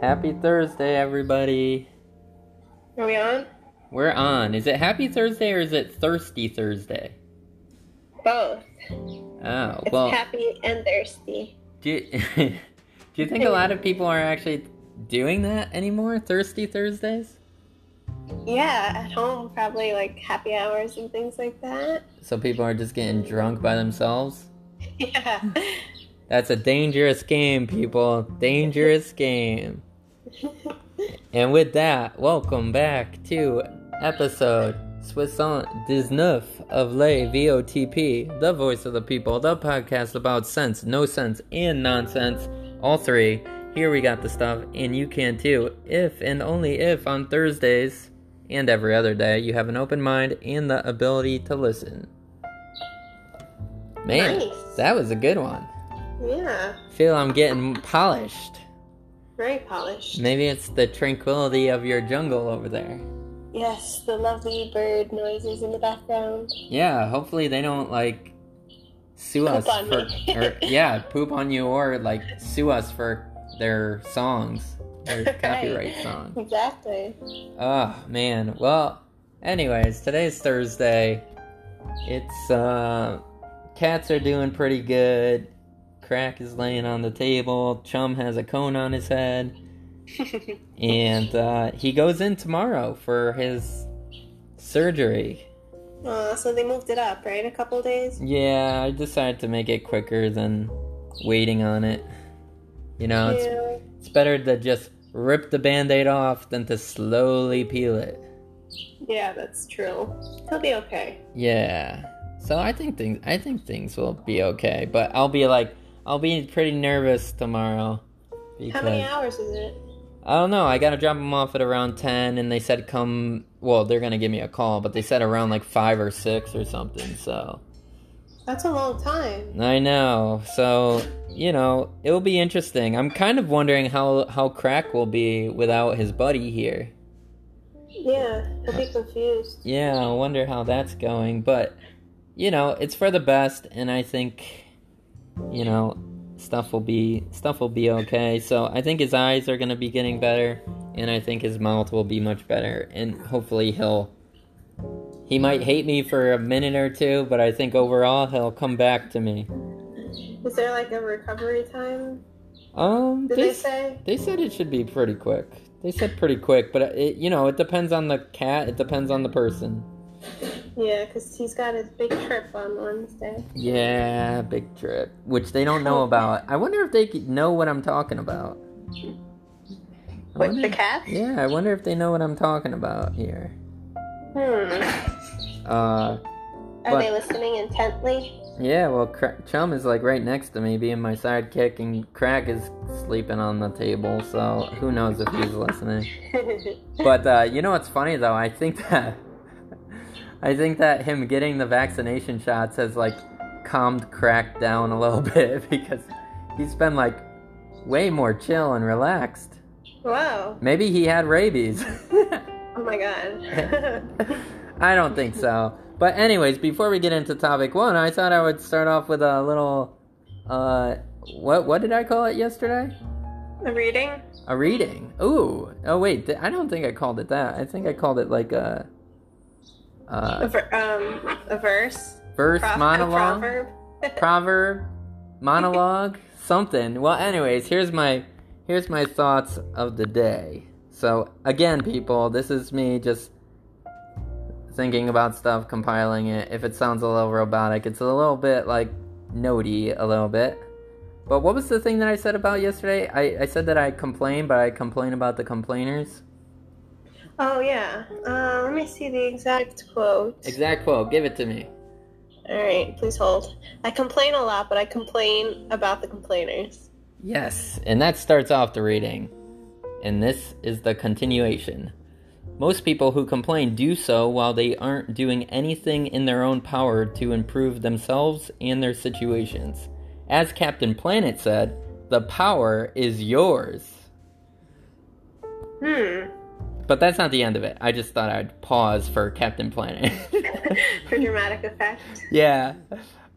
Happy Thursday, everybody. Are we on? We're on. Is it Happy Thursday or is it Thirsty Thursday? Both. Oh, It's well, happy and thirsty. do you, do you think a lot of people are actually doing that anymore? Thirsty Thursdays? Yeah, at home probably like happy hours and things like that. So people are just getting drunk by themselves? Yeah. That's a dangerous game, people. Dangerous game. And with that, welcome back to episode Soixante Dix-neuf of Les VOTP, the voice of the people, the podcast about sense, no sense, and nonsense. All three. Here we got the stuff, and you can too, if and only if on Thursdays and every other day you have an open mind and the ability to listen. Man, Nice. that was a good one. yeah. Feel I'm getting polished. Very polished. Maybe it's the tranquility of your jungle over there. Yes, the lovely bird noises in the background. Yeah, hopefully they don't like sue Poop us for or yeah, poop on you or like sue us for their songs, their Right. copyright songs. Exactly. Oh man. Well, anyways, today's Thursday. It's uh cats are doing pretty good. Crack is laying on the table. Chum has a cone on his head. and uh, he goes in tomorrow for his surgery. uh, so they moved it up, right? A couple days? Yeah, I decided to make it quicker than waiting on it. You know, it's, yeah. it's better to just rip the band-aid off than to slowly peel it. Yeah, that's true. He'll be okay. Yeah. So I think things I think things will be okay, but I'll be like I'll be pretty nervous tomorrow How many hours is it? I don't know. I gotta drop them off at around ten, and they said come. Well, they're gonna give me a call, but they said around like five or six or something. So That's a long time. I know. So you know, it'll be interesting. I'm kind of wondering how how Crack will be without his buddy here. Yeah, he'll be confused. Yeah, I wonder how that's going. But you know, it's for the best, and I think you know stuff will be stuff will be okay. So I think his eyes are gonna be getting better, and I think his mouth will be much better, and hopefully he'll. He might hate me for a minute or two, but I think overall he'll come back to me. Is there like a recovery time? Um, Did they, they say? they said it should be pretty quick. They said pretty quick, but it, you know, it depends on the cat. It depends on the person. Yeah, because he's got his big trip on Wednesday. Yeah, big trip, which they don't know about. I wonder if they know what I'm talking about. I wonder- the cat? Yeah, I wonder if they know what I'm talking about here. Hmm. Uh, Are But- they listening intently? yeah, well, Cra- Chum is like right next to me, being my sidekick, and Crack is sleeping on the table, so who knows if he's listening. But uh, you know what's funny though? I think that I think that him getting the vaccination shots has like calmed Crack down a little bit because he's been like way more chill and relaxed. wow. Maybe he had rabies. Oh my god. I don't think so. But anyways, before we get into topic one, I thought I would start off with a little uh what what did I call it yesterday? the reading? A reading. Ooh. Oh wait, I don't think I called it that. I think I called it like a A, uh ver- um, a verse? verse Pro- monologue. proverb? proverb, monologue, something. Well, anyways, here's my here's my thoughts of the day. So again, people, this is me just thinking about stuff, compiling it. If it sounds a little robotic, it's a little bit like notey, a little bit. But what was the thing that I said about yesterday? I, I said that I complain, but I complain about the complainers. Oh, yeah. Uh, let me see the exact quote. Exact quote. Give it to me. Alright, please hold. I complain a lot, but I complain about the complainers. Yes, and that starts off the reading. And this is the continuation. Most people who complain do so while they aren't doing anything in their own power to improve themselves and their situations. As Captain Planet said, the power is yours. Hmm. But that's not the end of it. I just thought I'd pause for Captain Planet. For dramatic effect. yeah.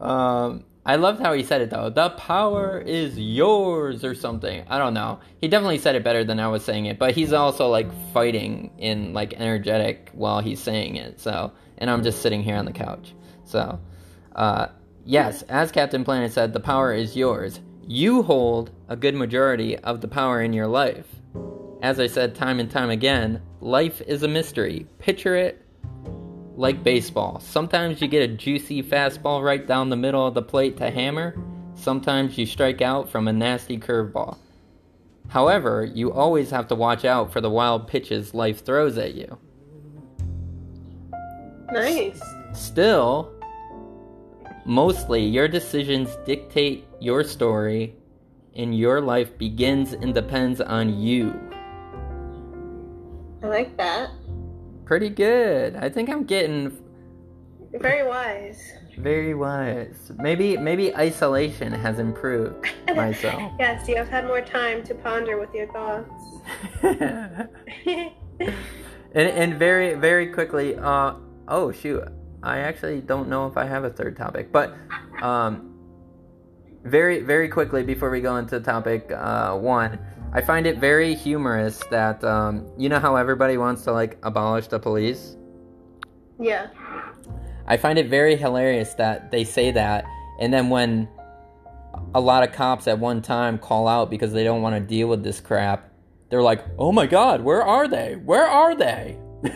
Um, I loved how he said it though. The power is yours or something. I don't know. He definitely said it better than I was saying it, but he's also like fighting in like energetic while he's saying it. So, and I'm just sitting here on the couch. So, uh, yes, as Captain Planet said, the power is yours. You hold a good majority of the power in your life. As I said time and time again, life is a mystery. Picture it like baseball. Sometimes you get a juicy fastball right down the middle of the plate to hammer. Sometimes you strike out from a nasty curveball. However, you always have to watch out for the wild pitches life throws at you. Nice. Still, mostly your decisions dictate your story, and your life begins and depends on you. Like that. Pretty good. I think I'm getting very wise. very wise. Maybe maybe isolation has improved myself. yes, you have had more time to ponder with your thoughts. and and very very quickly uh oh shoot i actually don't know if i have a third topic but um very very quickly before we go into topic uh one i find it very humorous that um you know how everybody wants to like abolish the police yeah. I find it very hilarious that they say that, and then when a lot of cops at one time call out because they don't want to deal with this crap, they're like, "Oh my God, where are they? Where are they?"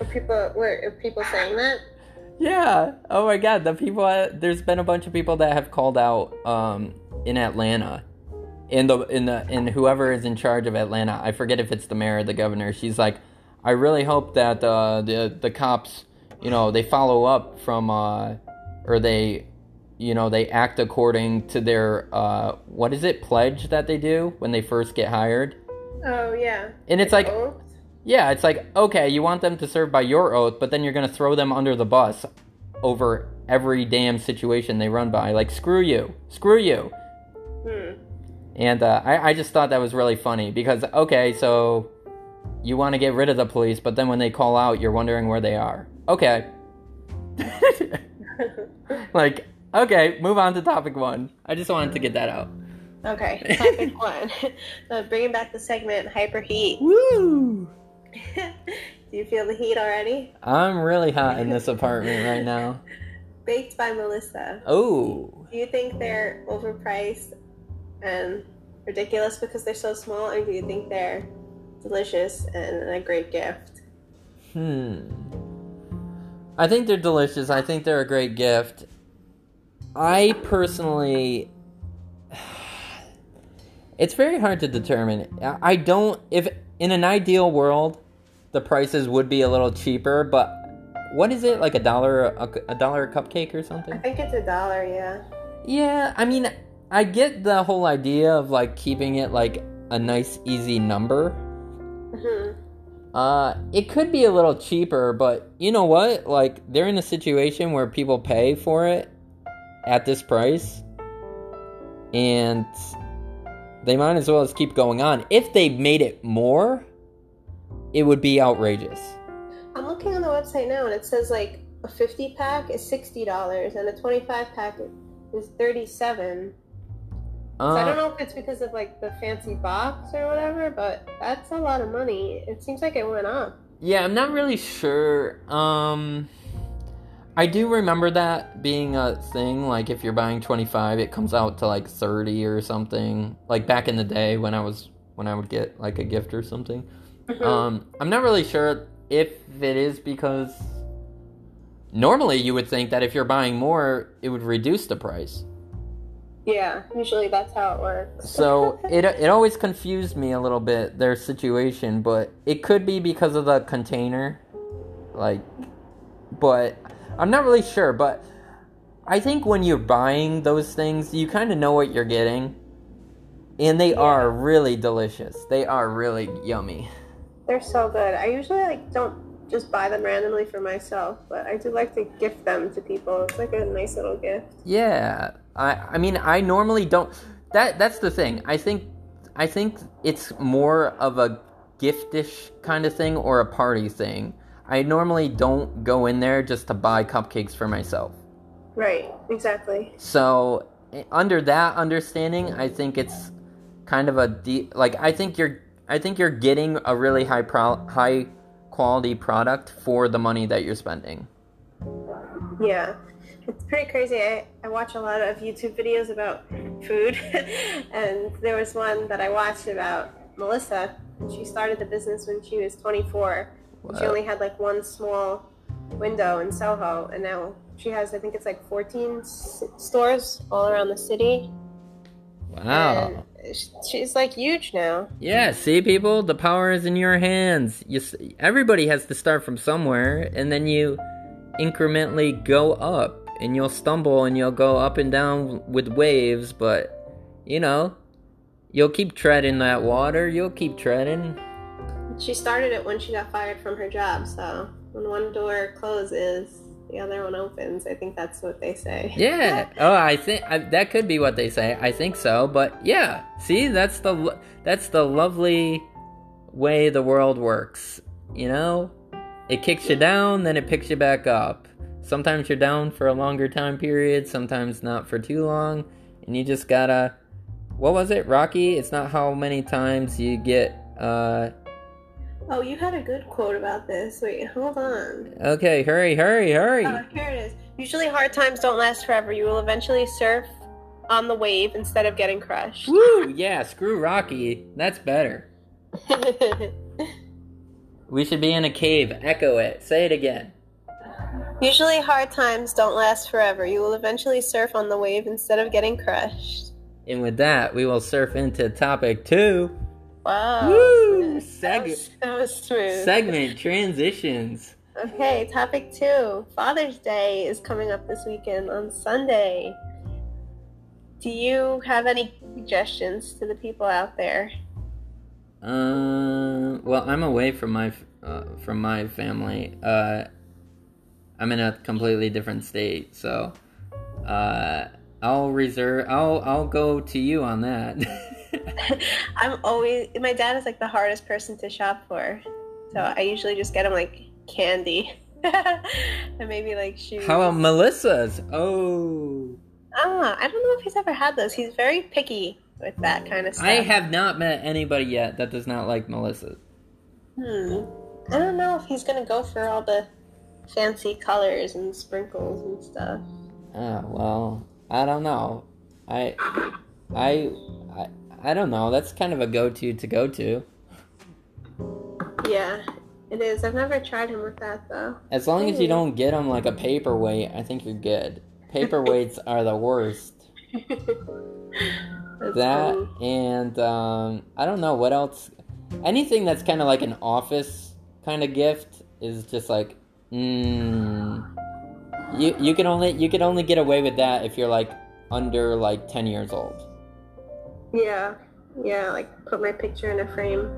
Were people were are people saying that? yeah. Oh my God, the people. There's been a bunch of people that have called out um, in Atlanta. In the in the in whoever is in charge of Atlanta, I forget if it's the mayor or the governor. She's like, I really hope that uh, the the cops, you know, they follow up from, uh, or they, you know, they act according to their uh, what is it pledge that they do when they first get hired. Oh yeah. And it's like, yeah, it's like okay, you want them to serve by your oath, but then you're gonna throw them under the bus over every damn situation they run by. Like screw you, screw you. hmm. And uh, I, I just thought that was really funny because, okay, so you want to get rid of the police, but then when they call out, you're wondering where they are. Okay. like, okay, move on to topic one. I just wanted to get that out. okay. Topic one. Uh, bringing back the segment hyper heat. Woo! Do you feel the heat already? I'm really hot in this apartment right now. Baked by Melissa. Oh. Do you think they're overpriced and ridiculous because they're so small, or do you think they're delicious and a great gift? Hmm. I think they're delicious. I think they're a great gift. I personally. It's very hard to determine. I- I don't. If in an ideal world, the prices would be a little cheaper, but what is it like a dollar a, a dollar a cupcake or something? I think it's a dollar, yeah. Yeah, I mean, I get the whole idea of like keeping it like a nice easy number. hmm Uh, it could be a little cheaper, but you know what? Like they're in a situation where people pay for it at this price, and they might as well just keep going on. If they made it more, it would be outrageous. I'm looking on the website now, and it says like a 50 pack is sixty dollars, and a 25 pack is 37. So I don't Uh, know if it's because of like the fancy box or whatever, but that's a lot of money. It seems like it went up. yeah, I'm not really sure. Um, I do remember that being a thing. Like if you're buying 25, it comes out to like 30 or something. Like back in the day when I was when I would get like a gift or something. Mhm. Um, I'm not really sure if it is because normally you would think that if you're buying more, it would reduce the price. Yeah, usually that's how it works. So it it always confused me a little bit their situation, but it could be because of the container, like, but I'm not really sure. But I think when you're buying those things, you kind of know what you're getting, and they Yeah. are really delicious. They are really yummy. They're so good. I usually like don't just buy them randomly for myself, but I do like to gift them to people. It's like a nice little gift. Yeah, I I mean I normally don't. That that's the thing. I think I think it's more of a giftish kind of thing or a party thing. I normally don't go in there just to buy cupcakes for myself. Right. Exactly. So eh, under that understanding, I think it's kind of a de- like I think you're I think you're getting a really high pro- high quality product for the money that you're spending. Yeah. It's pretty crazy. I, I watch a lot of YouTube videos about food, and there was one that I watched about Melissa. She started the business when she was 24. and She only had like one small window in Soho, and now she has, I think it's like 14 s- stores all around the city. Wow. And she's like huge now. Yeah, see people, the power is in your hands. You everybody has to start from somewhere and then you incrementally go up and you'll stumble and you'll go up and down with waves, but you know, you'll keep treading that water, you'll keep treading. She started it when she got fired from her job, so when one door closes, the other one opens. I think that's what they say. Yeah. Oh, I think I, that could be what they say. I think so, but yeah. See, that's the that's the lovely way the world works. You know, it kicks you down, then it picks you back up. Sometimes you're down for a longer time period, sometimes not for too long, and you just gotta. What was it, Rocky? It's not how many times you get. uh Oh, you had a good quote about this. Wait, hold on. Okay, hurry, hurry, hurry. Oh, here it is. Usually hard times don't last forever. You will eventually surf on the wave instead of getting crushed. Woo! Yeah, screw Rocky. That's better. We should be in a cave. Echo it. Say it again. Usually hard times don't last forever. You will eventually surf on the wave instead of getting crushed. And with that, we will surf into topic two Wow. Woo! That Seg- was, that was smooth. segment transitions. Okay, topic two. Father's Day is coming up this weekend on Sunday. Do you have any suggestions to the people out there? Um. Well, I'm away from my uh, from my family. Uh, I'm in a completely different state, so uh, I'll reserve. I'll I'll go to you on that. I'm always my dad is like the hardest person to shop for. So I usually just get him like candy. and maybe like shoes. How about Melissa's? Oh. Ah, I don't know if he's ever had those. He's very picky with that kind of stuff. I have not met anybody yet that does not like Melissa's. Hmm. I don't know if he's gonna go for all the fancy colors and sprinkles and stuff. Oh well, I don't know. I, I, I, I don't know. That's kind of a go-to to go to. Yeah, it is. I've never tried him with that though. As long as you don't get them like a paperweight, I think you're good. Paperweights are the worst. That funny. and um, I don't know what else. Anything that's kind of like an office kind of gift is just like, mm, you you can only you can only get away with that if you're like under like ten years old. Yeah, yeah. Like put my picture in a frame.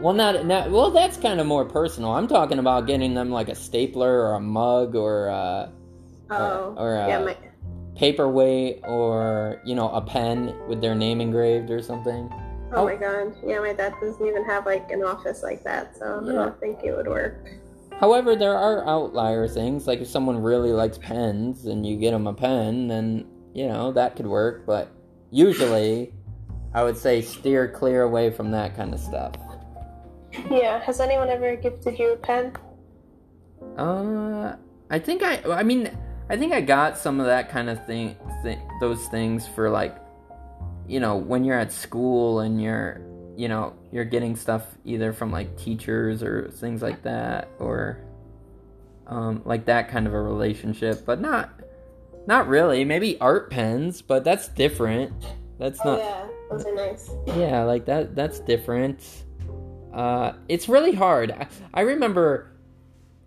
Well, not, not well. That's kind of more personal. I'm talking about getting them like a stapler or a mug or a Oh, or, uh, yeah. My paperweight or you know a pen with their name engraved or something. oh, oh. my god. Yeah, my dad doesn't even have like an office like that, so I don't think it would work. However, there are outlier things like if someone really likes pens and you get them a pen, then you know that could work. But usually, I would say steer clear away from that kind of stuff. Yeah. Has anyone ever gifted you a pen? Uh, I think I. I mean, I think I got some of that kind of thing. Th- those things for like, you know, when you're at school and you're, you know, you're getting stuff either from like teachers or things like that, or, um, like that kind of a relationship. But not, not really. Maybe art pens, but that's different. That's Oh not. yeah, those are nice. Yeah, like that that's different. Uh it's really hard. I, I remember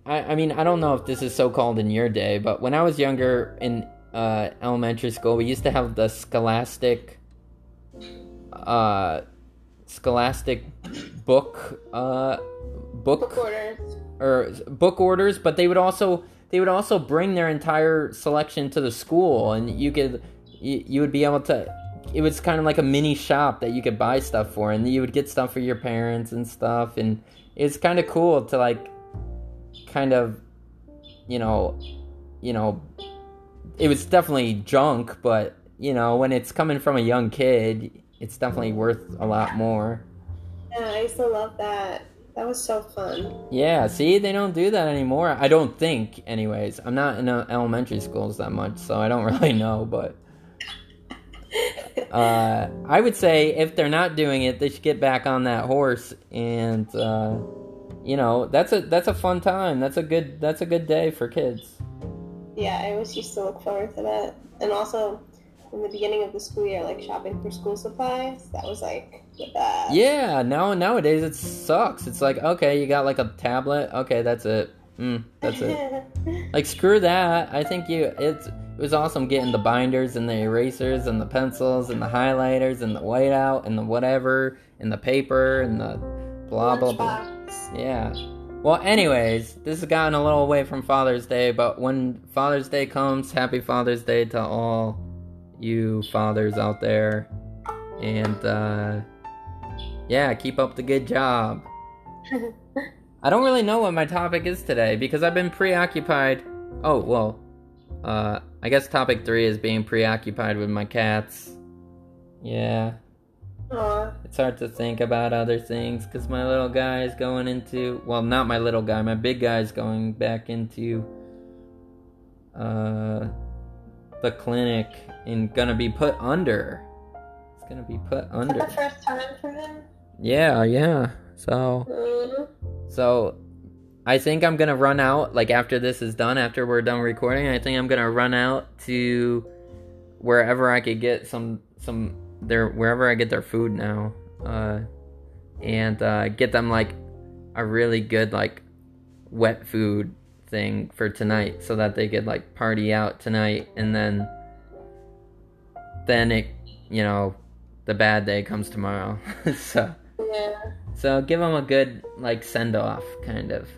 I, I mean I don't know if this is so called in your day, but when I was younger in uh elementary school we used to have the scholastic uh scholastic book uh book, Book orders. or book orders, but they would also they would also bring their entire selection to the school, and you could you, you would be able to. It was kind of like a mini shop that you could buy stuff for, and you would get stuff for your parents and stuff, and it's kind of cool to like, kind of, you know, you know, it was definitely junk, but you know, when it's coming from a young kid, it's definitely worth a lot more. Yeah, I used to love that. That was so fun. Yeah, see, they don't do that anymore. I don't think, anyways. I'm not in uh, elementary schools that much, so I don't really know, but. Uh, I would say if they're not doing it, they should get back on that horse, and uh, you know that's a that's a fun time. That's a good that's a good day for kids. Yeah, I always used to look forward to that, and also in the beginning of the school year, like shopping for school supplies. That was like the best. Yeah, now nowadays it sucks. It's like okay, you got like a tablet. Okay, that's it. Mm, that's it. like screw that. I think you it's it was awesome getting the binders and the erasers and the pencils and the highlighters and the whiteout and the whatever and the paper and the blah blah blah. Yeah. Well, anyways, this has gotten a little away from Father's Day, but when Father's Day comes, happy Father's Day to all you fathers out there. And uh yeah, keep up the good job. I don't really know what my topic is today because I've been preoccupied. Oh, well, uh, I guess topic three is being preoccupied with my cats. Yeah, Aw. it's hard to think about other things because my little guy is going into. Well, not my little guy, my big guy is going back into uh, the clinic and gonna be put under. It's gonna be put under. the first time for him? Yeah, yeah. So. Mm. So I think I'm gonna run out like after this is done, after we're done recording, I think I'm gonna run out to wherever I could get some some their wherever I get their food now. Uh and uh get them like a really good like wet food thing for tonight so that they could like party out tonight and then then it you know the bad day comes tomorrow. so Yeah. so give him a good like send off kind of.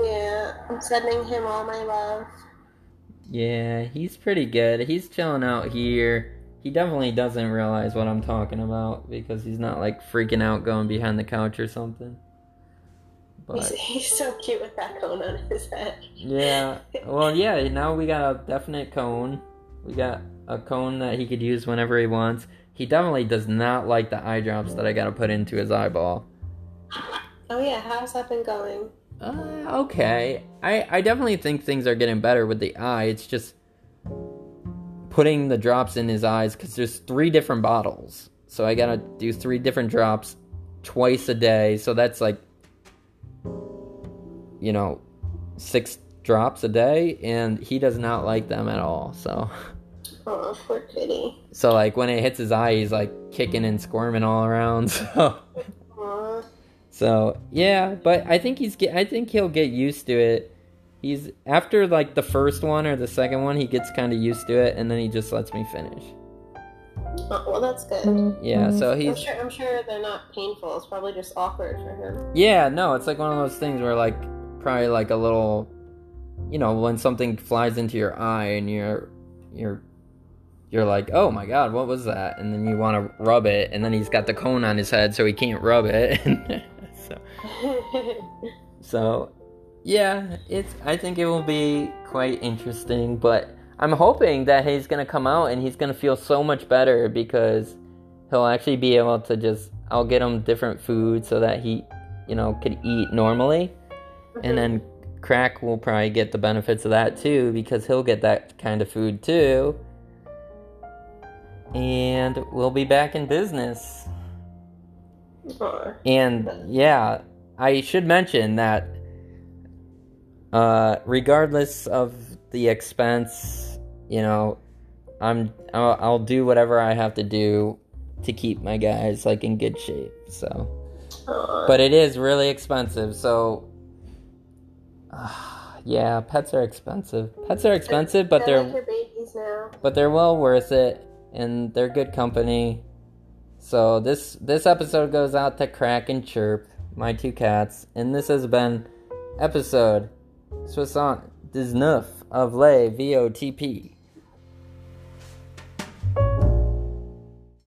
Yeah. I'm sending him all my love. Yeah, he's pretty good. He's chilling out here. He definitely doesn't realize what I'm talking about because he's not like freaking out going behind the couch or something. He's, he's so cute with that cone on his head. yeah, well, yeah. Now we got a definite cone. We got a cone that he could use whenever he wants. He definitely does not like the eye drops that I gotta put into his eyeball. Oh yeah, how's that been going? Uh, okay. I, I definitely think things are getting better with the eye. It's just putting the drops in his eyes because there's three different bottles. So I gotta do three different drops twice a day. So that's like, you know, six drops a day. And he does not like them at all. So, Oh, poor kitty. so like when it hits his eye, he's like kicking and squirming all around. So. Aw. So yeah, but I think he's get. I think he'll get used to it. He's after like the first one or the second one, he gets kind of used to it, and then he just lets me finish. Oh, well, that's good. Yeah, mm-hmm. so I'm he's sure, I'm sure they're not painful. It's probably just awkward for him. yeah. No, it's like one of those things where like probably like a little, you know, when something flies into your eye and you're you're you're like, oh my god, what was that? And then you want to rub it, and then he's got the cone on his head, so he can't rub it. so So, yeah, it's. I think it will be quite interesting, but I'm hoping that he's gonna come out and he's gonna feel so much better because he'll actually be able to just. I'll get him different food so that he, you know, could eat normally, and then Crack will probably get the benefits of that too because he'll get that kind of food too. And we'll be back in business. Aw. And yeah, I should mention that uh, regardless of the expense, you know, I'm I'll, I'll do whatever I have to do to keep my guys like in good shape. So, Aw. but it is really expensive. So, yeah, pets are expensive. Pets are expensive, but they're they're like your babies now. but they're well worth it and they're good company so this this episode goes out to crack and chirp my two cats and this has been episode 69 of Les VOTP